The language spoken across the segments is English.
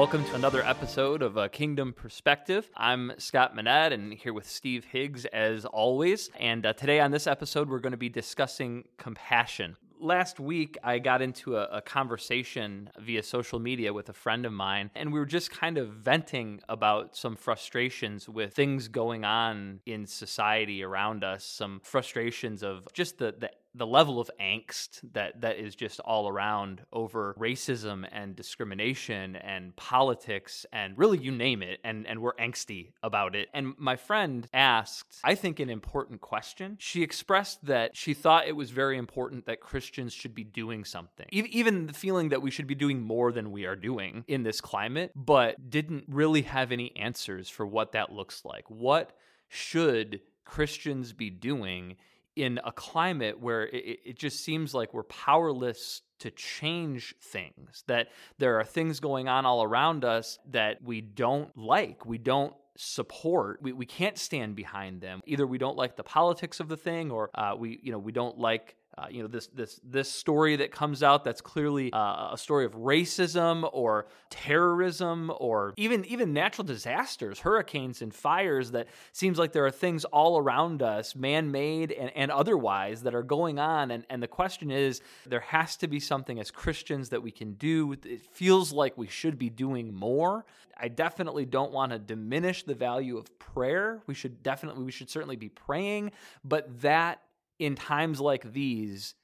Welcome to another episode of uh, Kingdom Perspective. I'm Scott Manette and here with Steve Higgs as always. And uh, today on this episode, we're going to be discussing compassion. Last week, I got into a, a conversation via social media with a friend of mine, and we were just kind of venting about some frustrations with things going on in society around us, some frustrations of just the, the the level of angst that that is just all around over racism and discrimination and politics and really you name it and and we're angsty about it. And my friend asked i think an important question. She expressed that she thought it was very important that christians should be doing something even the feeling that we should be doing more than we are doing in this climate but didn't really have any answers for what that looks like. What should christians be doing in a climate where it, it just seems like we're powerless to change things, that there are things going on all around us that we don't like, we don't support we, we can't stand behind them. Either we don't like the politics of the thing or uh, we you know we don't like uh, you know this this this story that comes out that's clearly uh, a story of racism or terrorism or even even natural disasters, hurricanes and fires. That seems like there are things all around us, man-made and, and otherwise, that are going on. And and the question is, there has to be something as Christians that we can do. It feels like we should be doing more. I definitely don't want to diminish the value of prayer. We should definitely we should certainly be praying, but that in times like these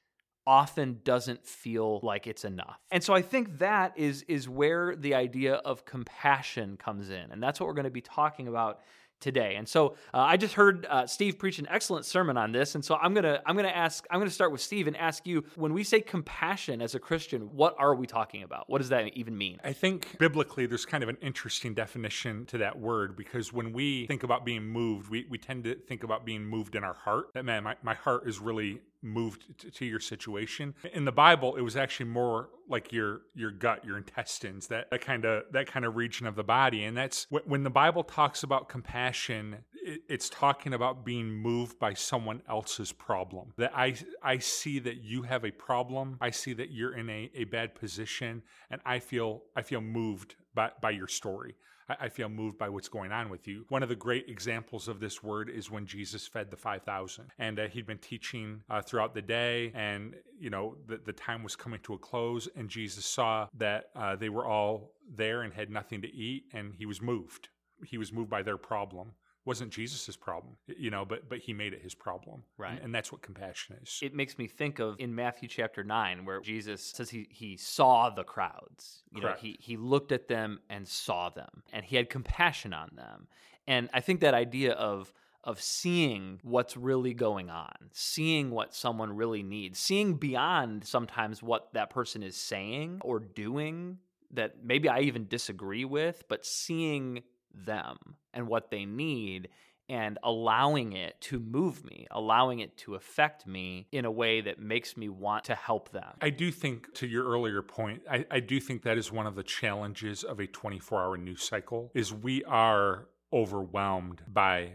often doesn't feel like it's enough. And so I think that is is where the idea of compassion comes in. And that's what we're going to be talking about today. And so uh, I just heard uh, Steve preach an excellent sermon on this, and so I'm gonna I'm gonna ask I'm gonna start with Steve and ask you when we say compassion as a Christian, what are we talking about? What does that even mean? I think biblically there's kind of an interesting definition to that word because when we think about being moved, we, we tend to think about being moved in our heart. That man, my, my heart is really moved to, to, your situation. In the Bible, it was actually more like your your gut, your intestines, that, kind of that kind of region of the body. And that's when the Bible talks about compassion, it, it's talking about being moved by someone else's problem. That I I see that you have a problem. I see that you're in a, a bad position, and I feel I feel moved by, by your story. I, I feel moved by what's going on with you. One of the great examples of this word is when Jesus fed the 5,000. And uh, he'd been teaching uh, throughout the day, and, you know, the, the time was coming to a close, and Jesus saw that uh, they were all there and had nothing to eat, and he was moved. He was moved by their problem wasn't Jesus's problem, you know, but but he made it his problem, right? And, and, that's what compassion is. It makes me think of in Matthew chapter nine, where Jesus says he he saw the crowds, you Correct. know, he he looked at them and saw them, and he had compassion on them, and I think that idea of of seeing what's really going on, seeing what someone really needs, seeing beyond sometimes what that person is saying or doing that maybe I even disagree with, but seeing them and what they need and allowing it to move me, allowing it to affect me in a way that makes me want to help them. I do think, to your earlier point, I, I do think that is one of the challenges of a 24 hour news cycle is we are overwhelmed by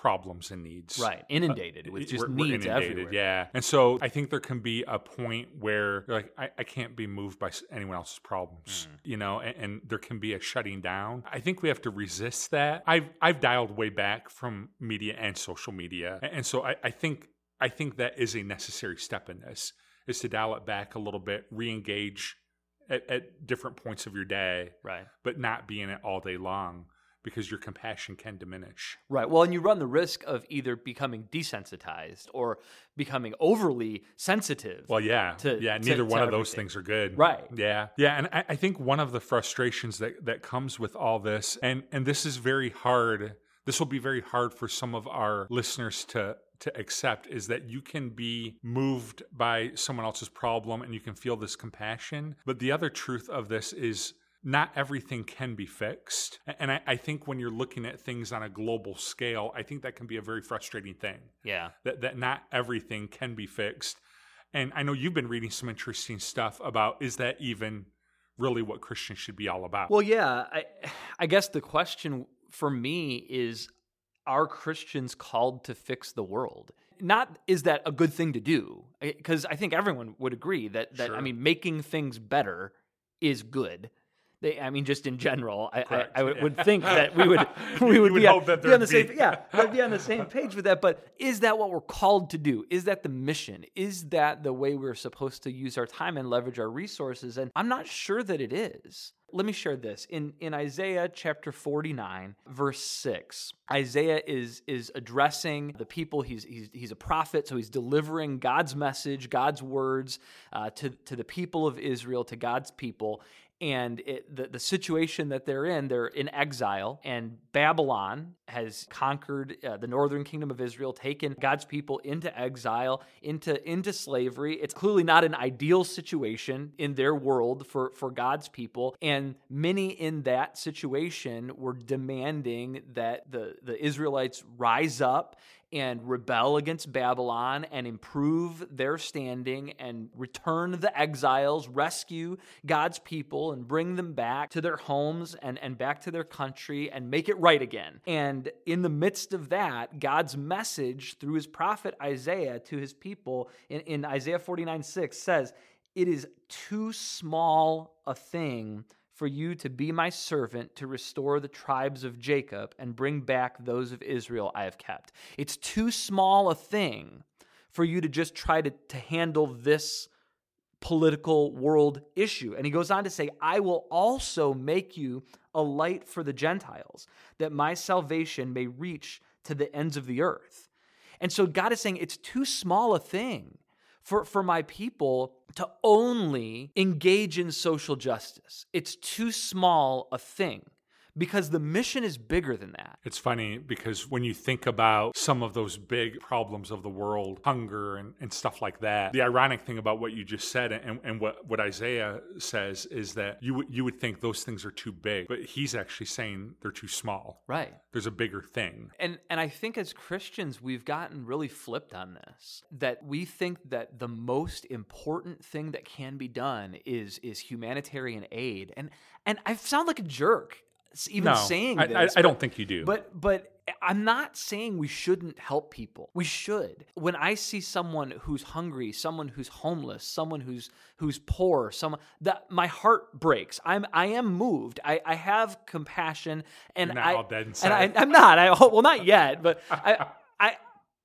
problems and needs. Right. Inundated uh, with just we're, needs we're everywhere. Yeah. And so I think there can be a point where you're like, I, I can't be moved by anyone else's problems, mm. you know, and, and, there can be a shutting down. I think we have to resist that. I've, I've dialed way back from media and social media. And, and so I, I think, I think that is a necessary step in this is to dial it back a little bit, re-engage at, at different points of your day, right? But not be in it all day long because your compassion can diminish. Right. Well, and you run the risk of either becoming desensitized or becoming overly sensitive. Well, yeah. To, yeah, neither to, one to of those things are good. Right. Yeah. Yeah. And I, I think one of the frustrations that, that comes with all this, and, and this is very hard, this will be very hard for some of our listeners to to accept is that you can be moved by someone else's problem and you can feel this compassion. But the other truth of this is not everything can be fixed. And I, I, think when you're looking at things on a global scale, I think that can be a very frustrating thing. Yeah. That, that not everything can be fixed. And I know you've been reading some interesting stuff about is that even really what Christians should be all about? Well, yeah. I, I guess the question for me is are Christians called to fix the world? Not is that a good thing to do? Because I think everyone would agree that, that sure. I mean, making things better is good They, I mean, just in general, I, I, I would, yeah. think that we would we would, would be, on, be on the there'd same yeah I'd be on the same page with that. But is that what we're called to do? Is that the mission? Is that the way we're supposed to use our time and leverage our resources? And I'm not sure that it is. Let me share this in in Isaiah chapter 49 verse 6. Isaiah is is addressing the people. He's he's he's a prophet, so he's delivering God's message, God's words uh, to to the people of Israel, to God's people and it, the, the situation that they're in, they're in exile, and Babylon has conquered uh, the northern kingdom of Israel, taken God's people into exile, into, into slavery. It's clearly not an ideal situation in their world for, for God's people. And many in that situation were demanding that the, the Israelites rise up and rebel against Babylon and improve their standing and return the exiles, rescue God's people and bring them back to their homes and, and back to their country and make it right again. And in the midst of that, God's message through his prophet Isaiah to his people in, in Isaiah 49 6 says, It is too small a thing for you to be my servant to restore the tribes of Jacob and bring back those of Israel I have kept. It's too small a thing for you to just try to, to handle this political world issue. And he goes on to say, I will also make you a light for the Gentiles, that my salvation may reach to the ends of the earth. And so God is saying it's too small a thing for, for my people to only engage in social justice. It's too small a thing because the mission is bigger than that. It's funny because when you think about some of those big problems of the world, hunger and, and stuff like that, the ironic thing about what you just said and, and what, what Isaiah says is that you, would you would think those things are too big, but he's actually saying they're too small. Right. There's a bigger thing. And and I think as Christians we've gotten really flipped on this that we think that the most important thing that can be done is is humanitarian aid. And and I sound like a jerk even no, saying I, this. I, I don't think you do. But but I'm not saying we shouldn't help people. We should. When I see someone who's hungry, someone who's homeless, someone who's who's poor, someone that my heart breaks. I'm I am moved. I, I have compassion and not I, all dead and I I'm not. I well not yet, but I I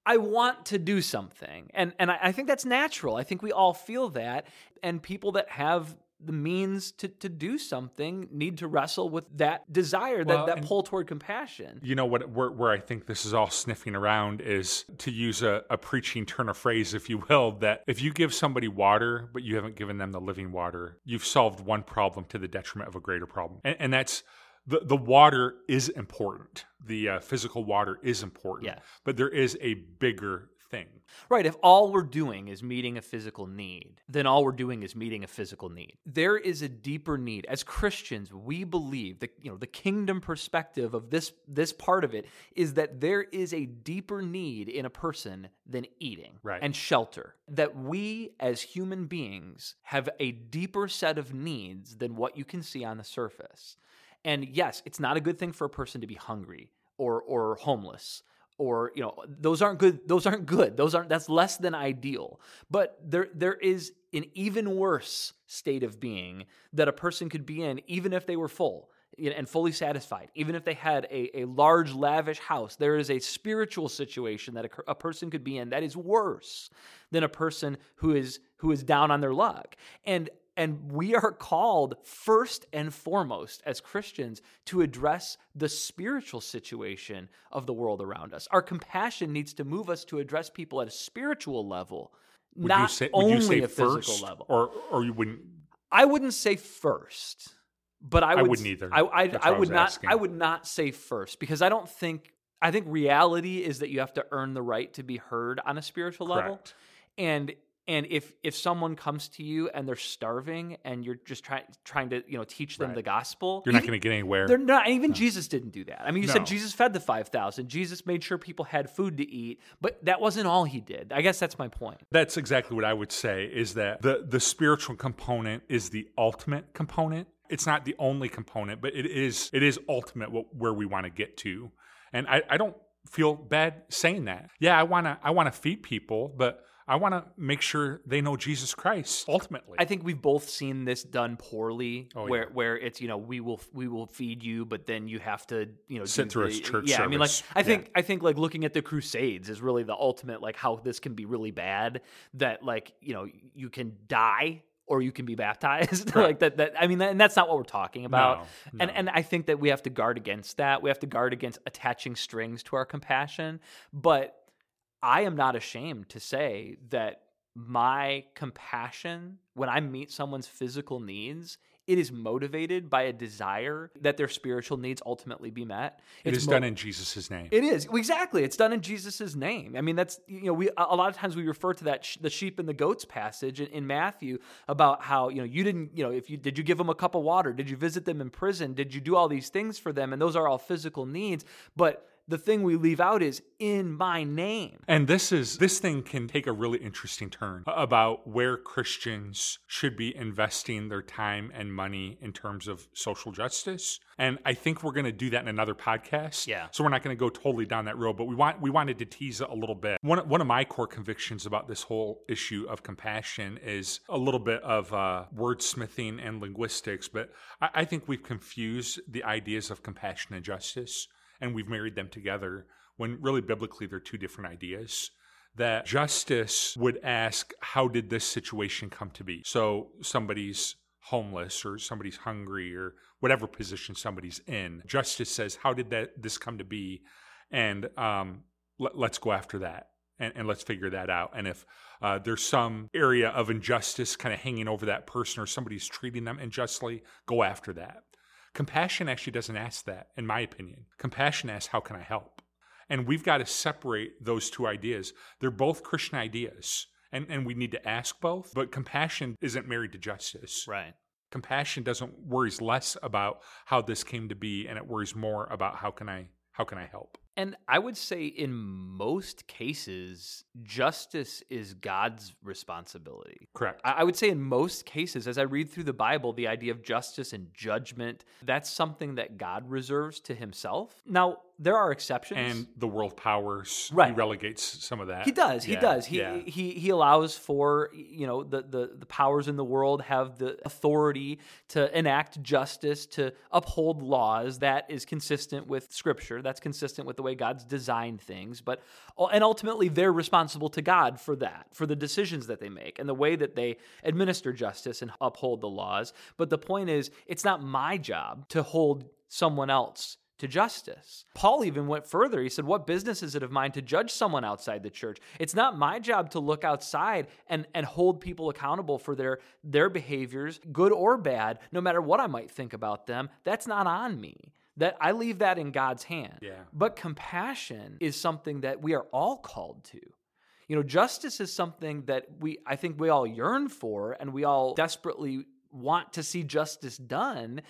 I want to do something. And and I, I think that's natural. I think we all feel that. And people that have the means to, to do something need to wrestle with that desire, Well, that, that pull toward compassion. You know what? Where, where I think this is all sniffing around is to use a, a preaching turn of phrase, if you will, that if you give somebody water, but you haven't given them the living water, you've solved one problem to the detriment of a greater problem. And, and that's the, the water is important. The uh, physical water is important. Yeah. But there is a bigger thing. Right. If all we're doing is meeting a physical need, then all we're doing is meeting a physical need. There is a deeper need. As Christians, we believe that you know the kingdom perspective of this this part of it is that there is a deeper need in a person than eating Right. and shelter. That we as human beings have a deeper set of needs than what you can see on the surface. And yes, it's not a good thing for a person to be hungry or or homeless or you know those aren't good those aren't good. Those aren't that's less than ideal. But there there is an even worse state of being that a person could be in even if they were full and fully satisfied even if they had a, a large lavish house. There is a spiritual situation that a, a person could be in that is worse than a person who is who is down on their luck. And and we are called first and foremost as Christians to address the spiritual situation of the world around us. Our compassion needs to move us to address people at a spiritual level, Would not you say, only you say a physical level. Or, or you wouldn't? I wouldn't say first, but I, I would, wouldn't either. I, I, I I would was not. asking. I would not say first because I don't think. I think reality is that you have to earn the right to be heard on a spiritual level, and and if if someone comes to you and they're starving and you're just trying trying to you know teach them Right. the gospel, You're not going to get anywhere. they're not. Even Jesus didn't do that. I mean, you No. said Jesus fed the five thousand. Jesus made sure people had food to eat, but that wasn't all he did. I guess that's my point. That's exactly what I would say is that the the spiritual component is the ultimate component. It's not the only component, but it is it is ultimate what, where we want to get to. And I, I don't feel bad saying that. Yeah, I want to I want to feed people, but I want to make sure they know Jesus Christ ultimately. I think we've both seen this done poorly, Oh, where yeah. where it's you know we will we will feed you, but then you have to you know Sit do through a the- church Yeah, I mean, like service. I Yeah. think I think like looking at the Crusades is really the ultimate like how this can be really bad. That like you know you can die or you can be baptized. like that that I mean, and that's not what we're talking about. No, And and I think that we have to guard against that. We have to guard against attaching strings to our compassion, but. I am not ashamed to say that my compassion when I meet someone's physical needs, it is motivated by a desire that their spiritual needs ultimately be met. it It's mo- done in Jesus' name. It is exactly. It's done in Jesus' name. I mean, that's you know, we a a lot of times we refer to that sh- the sheep and the goats passage in, in Matthew about how you know you didn't you know if you did you give them a cup of water? Did you visit them in prison? Did you do all these things for them? And those are all physical needs, but the thing we leave out is in my name. And this is this thing can take a really interesting turn about where Christians should be investing their time and money in terms of social justice. And I think we're going to do that in another podcast. Yeah. So we're not going to go totally down that road, but we want we wanted to tease it a little bit. One one of my core convictions about this whole issue of compassion is a little bit of uh, wordsmithing and linguistics, but I, I think we've confused the ideas of compassion and justice and we've married them together when really biblically they're two different ideas. That justice would ask, How did this situation come to be? So somebody's homeless or somebody's hungry or whatever position somebody's in. Justice says, How did that this come to be? And um, let, let's go after that. And, and let's figure that out. And if uh, there's some area of injustice kind of hanging over that person or somebody's treating them unjustly, go after that. Compassion actually doesn't ask that, in my opinion. Compassion asks, How can I help? And we've got to separate those two ideas. They're both Christian ideas, and, and we need to ask both. But compassion isn't married to justice. Right. Compassion doesn't worries less about how this came to be, and it worries more about how can I how can I help? And I would say in most cases, justice is God's responsibility. Correct. I would say in most cases, as I read through the Bible, the idea of justice and judgment, that's something that God reserves to himself. Now, there are exceptions. and the world powers, Right. he relegates some of that. He does. He Yeah, does. He, yeah. he he allows for you know the, the the powers in the world have the authority to enact justice, to uphold laws that is consistent with Scripture. That's consistent with the way God's designed things. But and ultimately, they're responsible to God for that, for the decisions that they make and the way that they administer justice and uphold the laws. But the point is, it's not my job to hold someone else to justice. Paul even went further. He said, What business is it of mine to judge someone outside the church? It's not my job to look outside and, and hold people accountable for their, their behaviors, good or bad, no matter what I might think about them. That's not on me. That I leave that in God's hand. Yeah. But compassion is something that we are all called to. You know, justice is something that we I think we all yearn for and we all desperately want to see justice done.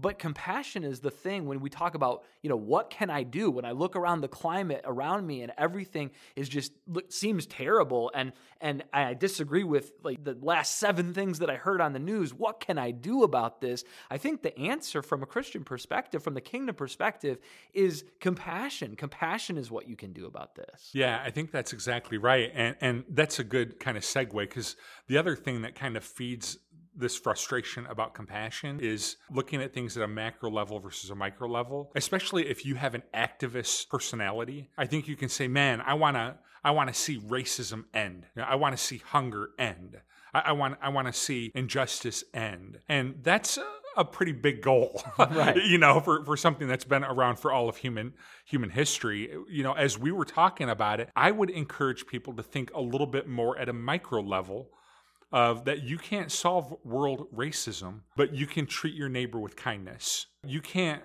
But compassion is the thing when we talk about, you know, what can I do when I look around the climate around me and everything is just seems terrible and and I disagree with like the last seven things that I heard on the news. What can I do about this? I think the answer from a Christian perspective, from the kingdom perspective, is compassion. Compassion is what you can do about this. Yeah, I think that's exactly right. And and that's a good kind of segue because the other thing that kind of feeds this frustration about compassion is looking at things at a macro level versus a micro level, especially if you have an activist personality. I think you can say, man, I want to I want to see racism end. You know, I want to see hunger end. I, I want I want to see injustice end. And that's a, a pretty big goal, Right. you know, for, for something that's been around for all of human human history. You know, as we were talking about it, I would encourage people to think a little bit more at a micro level of that you can't solve world racism, but you can treat your neighbor with kindness. You can't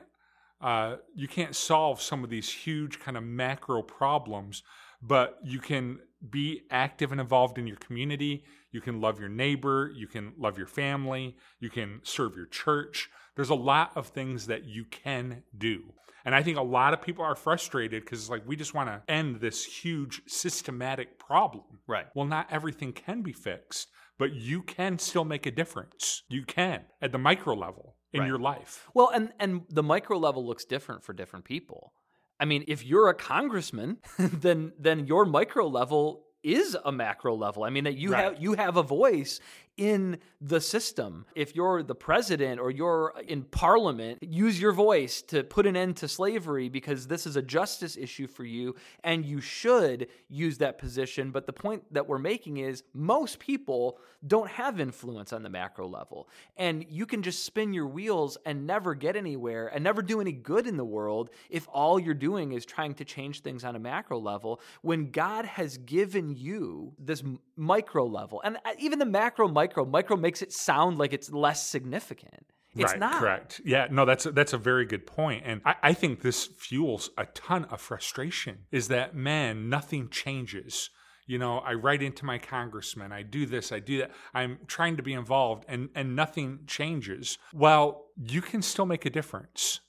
uh, you can't solve some of these huge kind of macro problems, but you can be active and involved in your community. You can love your neighbor. You can love your family. You can serve your church. There's a lot of things that you can do. And I think a lot of people are frustrated because it's like we just want to end this huge systematic problem. Right. Well, not everything can be fixed, but you can still make a difference. You can at the micro level in Right. your life. Well, and and the micro level looks different for different people. I mean, if you're a congressman, then then your micro level is a macro level. I mean that you Right. have you have a voice in the system. If you're the president or you're in parliament, use your voice to put an end to slavery because this is a justice issue for you and you should use that position. But the point that we're making is most people don't have influence on the macro level. And you can just spin your wheels and never get anywhere and never do any good in the world if all you're doing is trying to change things on a macro level when God has given you this micro level. And uh, even the macro micro micro makes it sound like it's less significant. It's right, not. correct. Yeah, no, that's a, that's a very good point, and I, I think this fuels a ton of frustration. Is that man? Nothing changes. You know, I write into my congressman. I do this. I do that. I'm trying to be involved, and and nothing changes. Well, you can still make a difference.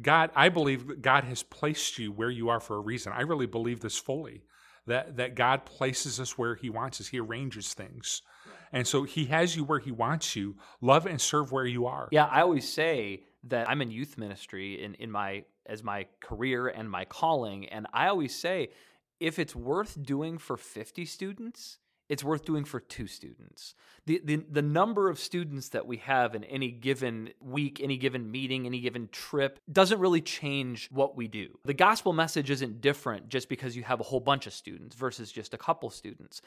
God, I believe that God has placed you where you are for a reason. I really believe this fully. That that God places us where He wants us. He arranges things. And so he has you where he wants you. Love and serve where you are. Yeah, I always say that I'm in youth ministry in, in my as my career and my calling, and I always say if it's worth doing for 50 students, it's worth doing for two students. The, the the number of students that we have in any given week, any given meeting, any given trip doesn't really change what we do. The gospel message isn't different just because you have a whole bunch of students versus just a couple students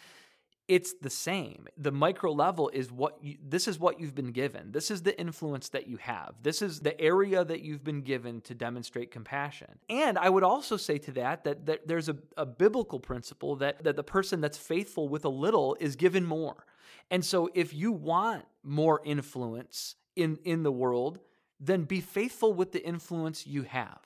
it's the same. The micro level is what you, this is what you've been given. This is the influence that you have. This is the area that you've been given to demonstrate compassion. And I would also say to that that, that there's a, a biblical principle that, that the person that's faithful with a little is given more. And so if you want more influence in, in the world, then be faithful with the influence you have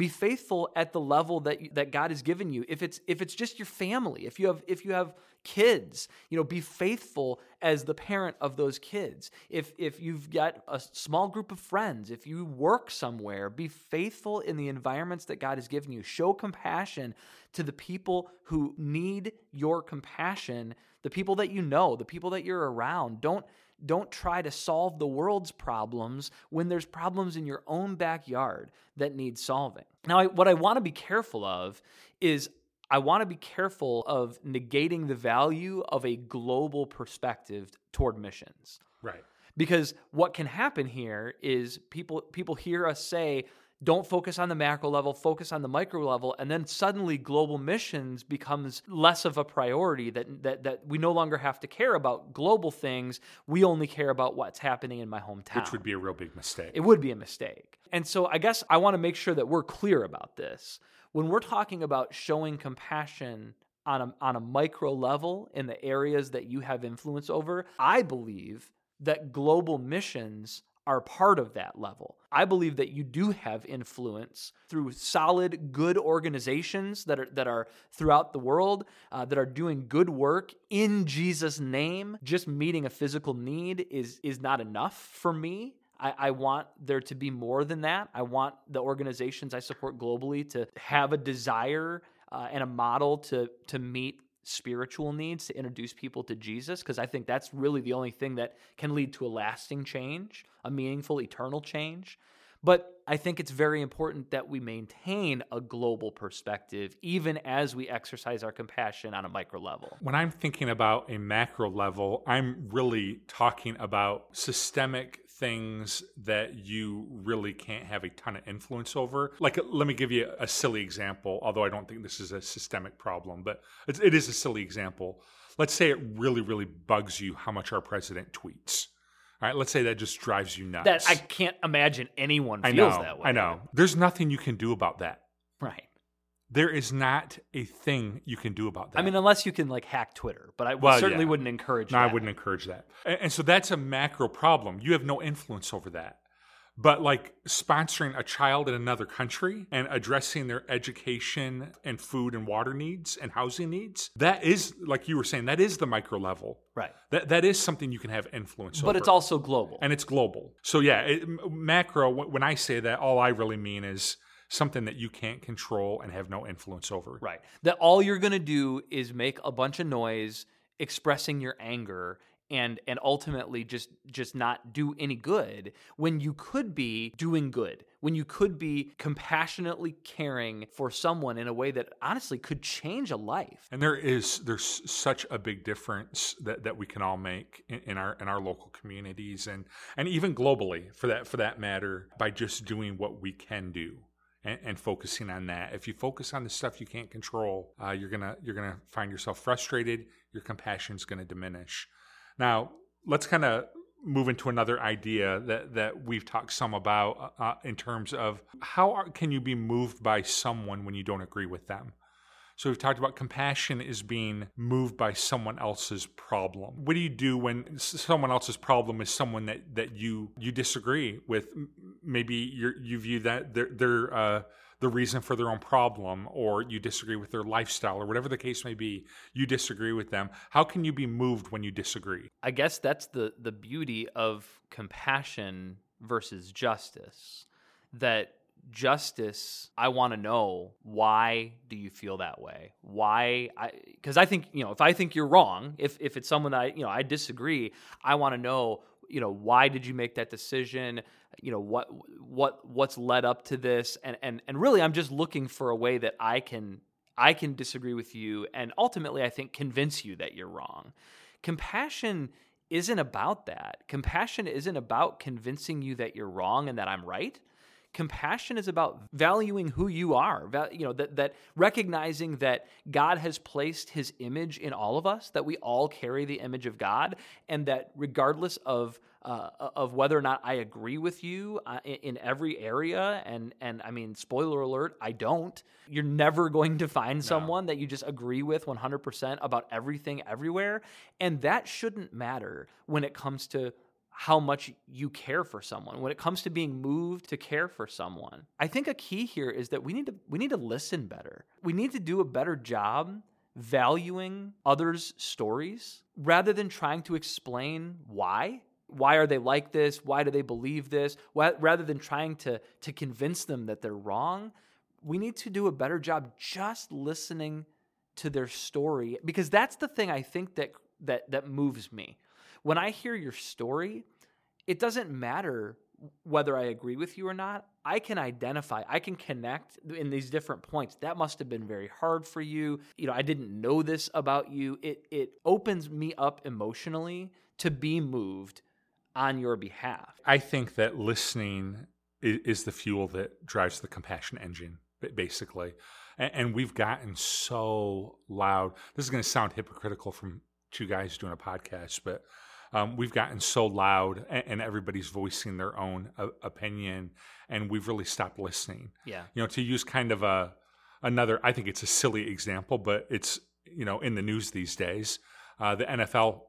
be faithful at the level that you, that God has given you. If it's if it's just your family, if you have if you have kids, you know, be faithful as the parent of those kids. If if you've got a small group of friends, if you work somewhere, be faithful in the environments that God has given you. Show compassion to the people who need your compassion, the people that you know, the people that you're around. Don't don't try to solve the world's problems when there's problems in your own backyard that need solving. Now, I, what I want to be careful of is I want to be careful of negating the value of a global perspective toward missions. Right. Because what can happen here is people people hear us say don't focus on the macro level, focus on the micro level, and then suddenly global missions becomes less of a priority that, that that we no longer have to care about global things. We only care about what's happening in my hometown. Which would be a real big mistake. It would be a mistake. And so I guess I want to make sure that we're clear about this. When we're talking about showing compassion on a, on a micro level in the areas that you have influence over, I believe that global missions are part of that level. I believe that you do have influence through solid, good organizations that are that are throughout the world uh, that are doing good work in Jesus' name. Just meeting a physical need is is not enough for me. I, I, want there to be more than that. I want the organizations I support globally to have a desire uh, and a model to to meet spiritual needs to introduce people to Jesus because I think that's really the only thing that can lead to a lasting change, a meaningful eternal change. But I think it's very important that we maintain a global perspective even as we exercise our compassion on a micro level. When I'm thinking about a macro level, I'm really talking about systemic things that you really can't have a ton of influence over. Like, let me give you a silly example, although I don't think this is a systemic problem, but it's, it is a silly example. Let's say it really, really bugs you how much our president tweets. All right, let's say that just drives you nuts. That I can't imagine anyone I feels know, that way. I know. There's nothing you can do about that. Right. There is not a thing you can do about that. I mean, unless you can like hack Twitter, but I Well, certainly yeah. wouldn't encourage No, that. I wouldn't encourage that. And, and so that's a macro problem. You have no influence over that. But like sponsoring a child in another country and addressing their education and food and water needs and housing needs, that is, like you were saying, that is the micro level. Right. That that is something you can have influence over. But it's also global. and it's global. So yeah, it, macro. When I say that, all I really mean is something that you can't control and have no influence over. Right. That all you're going to do is make a bunch of noise expressing your anger and and ultimately just just not do any good when you could be doing good when you could be compassionately caring for someone in a way that honestly could change a life and there is there's such a big difference that, that we can all make in, in our in our local communities and and even globally for that for that matter by just doing what we can do and, and, focusing on that. If you focus on the stuff you can't control, uh, you're gonna you're gonna find yourself frustrated. Your compassion's gonna diminish. Now, let's kind of move into another idea that that we've talked some about uh, uh, in terms of how are, can you be moved by someone when you don't agree with them. So we've talked about compassion is being moved by someone else's problem. What do you do when someone else's problem is someone that, that you you disagree with? Maybe you you view that they're, they're uh, the reason for their own problem, or you disagree with their lifestyle, or whatever the case may be. You disagree with them. How can you be moved when you disagree? I guess that's the the beauty of compassion versus justice. That justice i want to know why do you feel that way? Why i because i think you know if i think you're wrong if if it's someone that I, you know i disagree i want to know you know why did you make that decision? You know what what what's led up to this? And and and really i'm just looking for a way that i can i can disagree with you and ultimately i think convince you that you're wrong. Compassion isn't about that. Compassion isn't about convincing you that you're wrong and that i'm right compassion is about valuing who you are you know that, that recognizing that god has placed his image in all of us that we all carry the image of god and that regardless of uh, of whether or not I agree with you uh, in, in, every area, and and I mean, spoiler alert, I don't. You're never going to find no. someone that you just agree with 100% about everything everywhere, and that shouldn't matter when it comes to how much you care for someone. When it comes to being moved to care for someone i think a key here is that we need to we need to listen better. We need to do a better job valuing others stories rather than trying to explain why. Why are they like this? Why do they believe this? Why, rather than trying to to convince them that they're wrong we need to do a better job just listening to their story because that's the thing i think that that that moves me when I hear your story, it doesn't matter whether I agree with you or not. I can identify, I can connect in these different points. That must have been very hard for you. You know, I didn't know this about you. It it opens me up emotionally to be moved on your behalf. I think that listening is, the fuel that drives the compassion engine, basically. And, we've gotten so loud. This is going to sound hypocritical from two guys doing a podcast, but um, we've gotten so loud and, and everybody's voicing their own uh, opinion and we've really stopped listening. Yeah. You know to use kind of a another i think it's a silly example but it's you know in the news these days uh, the nfl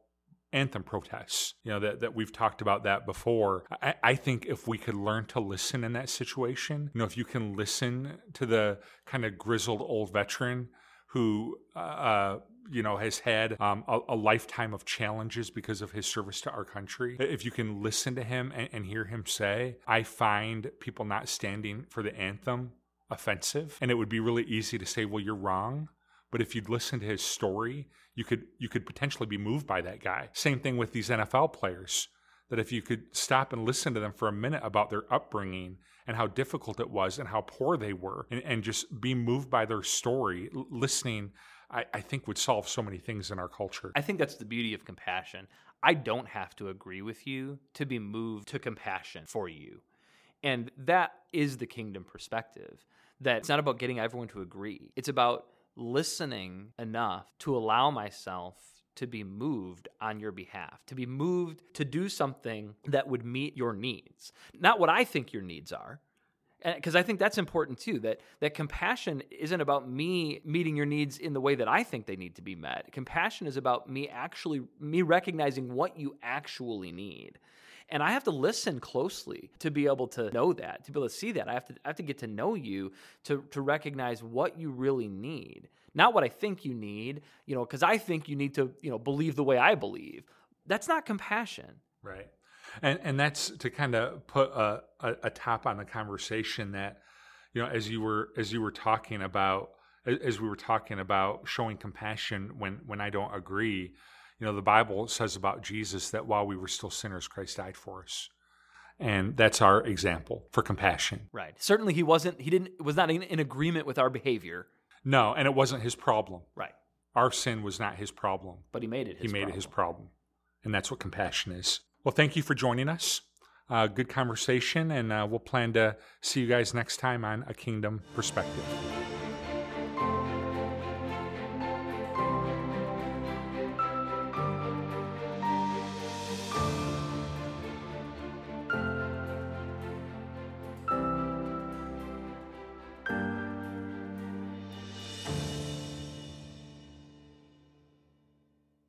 anthem protests you know that, that we've talked about that before. I, I think if we could learn to listen in that situation you know if you can listen to the kind of grizzled old veteran who uh, uh you know, has had um, a, a, lifetime of challenges because of his service to our country. If you can listen to him and, and hear him say, I find people not standing for the anthem offensive. And it would be really easy to say, well, you're wrong. But if you'd listen to his story, you could you could potentially be moved by that guy. Same thing with these NFL players. That if you could stop and listen to them for a minute about their upbringing and how difficult it was and how poor they were, and, and just be moved by their story, listening I, I think would solve so many things in our culture. I think that's the beauty of compassion. I don't have to agree with you to be moved to compassion for you. And that is the kingdom perspective. That it's not about getting everyone to agree. It's about listening enough to allow myself to be moved on your behalf, to be moved to do something that would meet your needs. Not what I think your needs are, because I think that's important too. That that compassion isn't about me meeting your needs in the way that I think they need to be met. Compassion is about me actually me recognizing what you actually need. And I have to listen closely to be able to know that, to be able to see that. I have to I have to get to know you to to recognize what you really need. Not what I think you need, you know, because I think you need to, you know, believe the way I believe. That's not compassion. Right and and that's to kind of put a, a, a top on the conversation that you know as you were as you were talking about as we were talking about showing compassion when when I don't agree You know, the Bible says about Jesus that while we were still sinners, Christ died for us. And that's our example for compassion. Right. Certainly he wasn't he didn't was not in, in agreement with our behavior. No, and it wasn't his problem. Right. Our sin was not his problem. But he made it he made problem. it his problem. And that's what compassion is. Well, thank you for joining us. Uh, good conversation, and uh, we'll plan to see you guys next time on A Kingdom Perspective.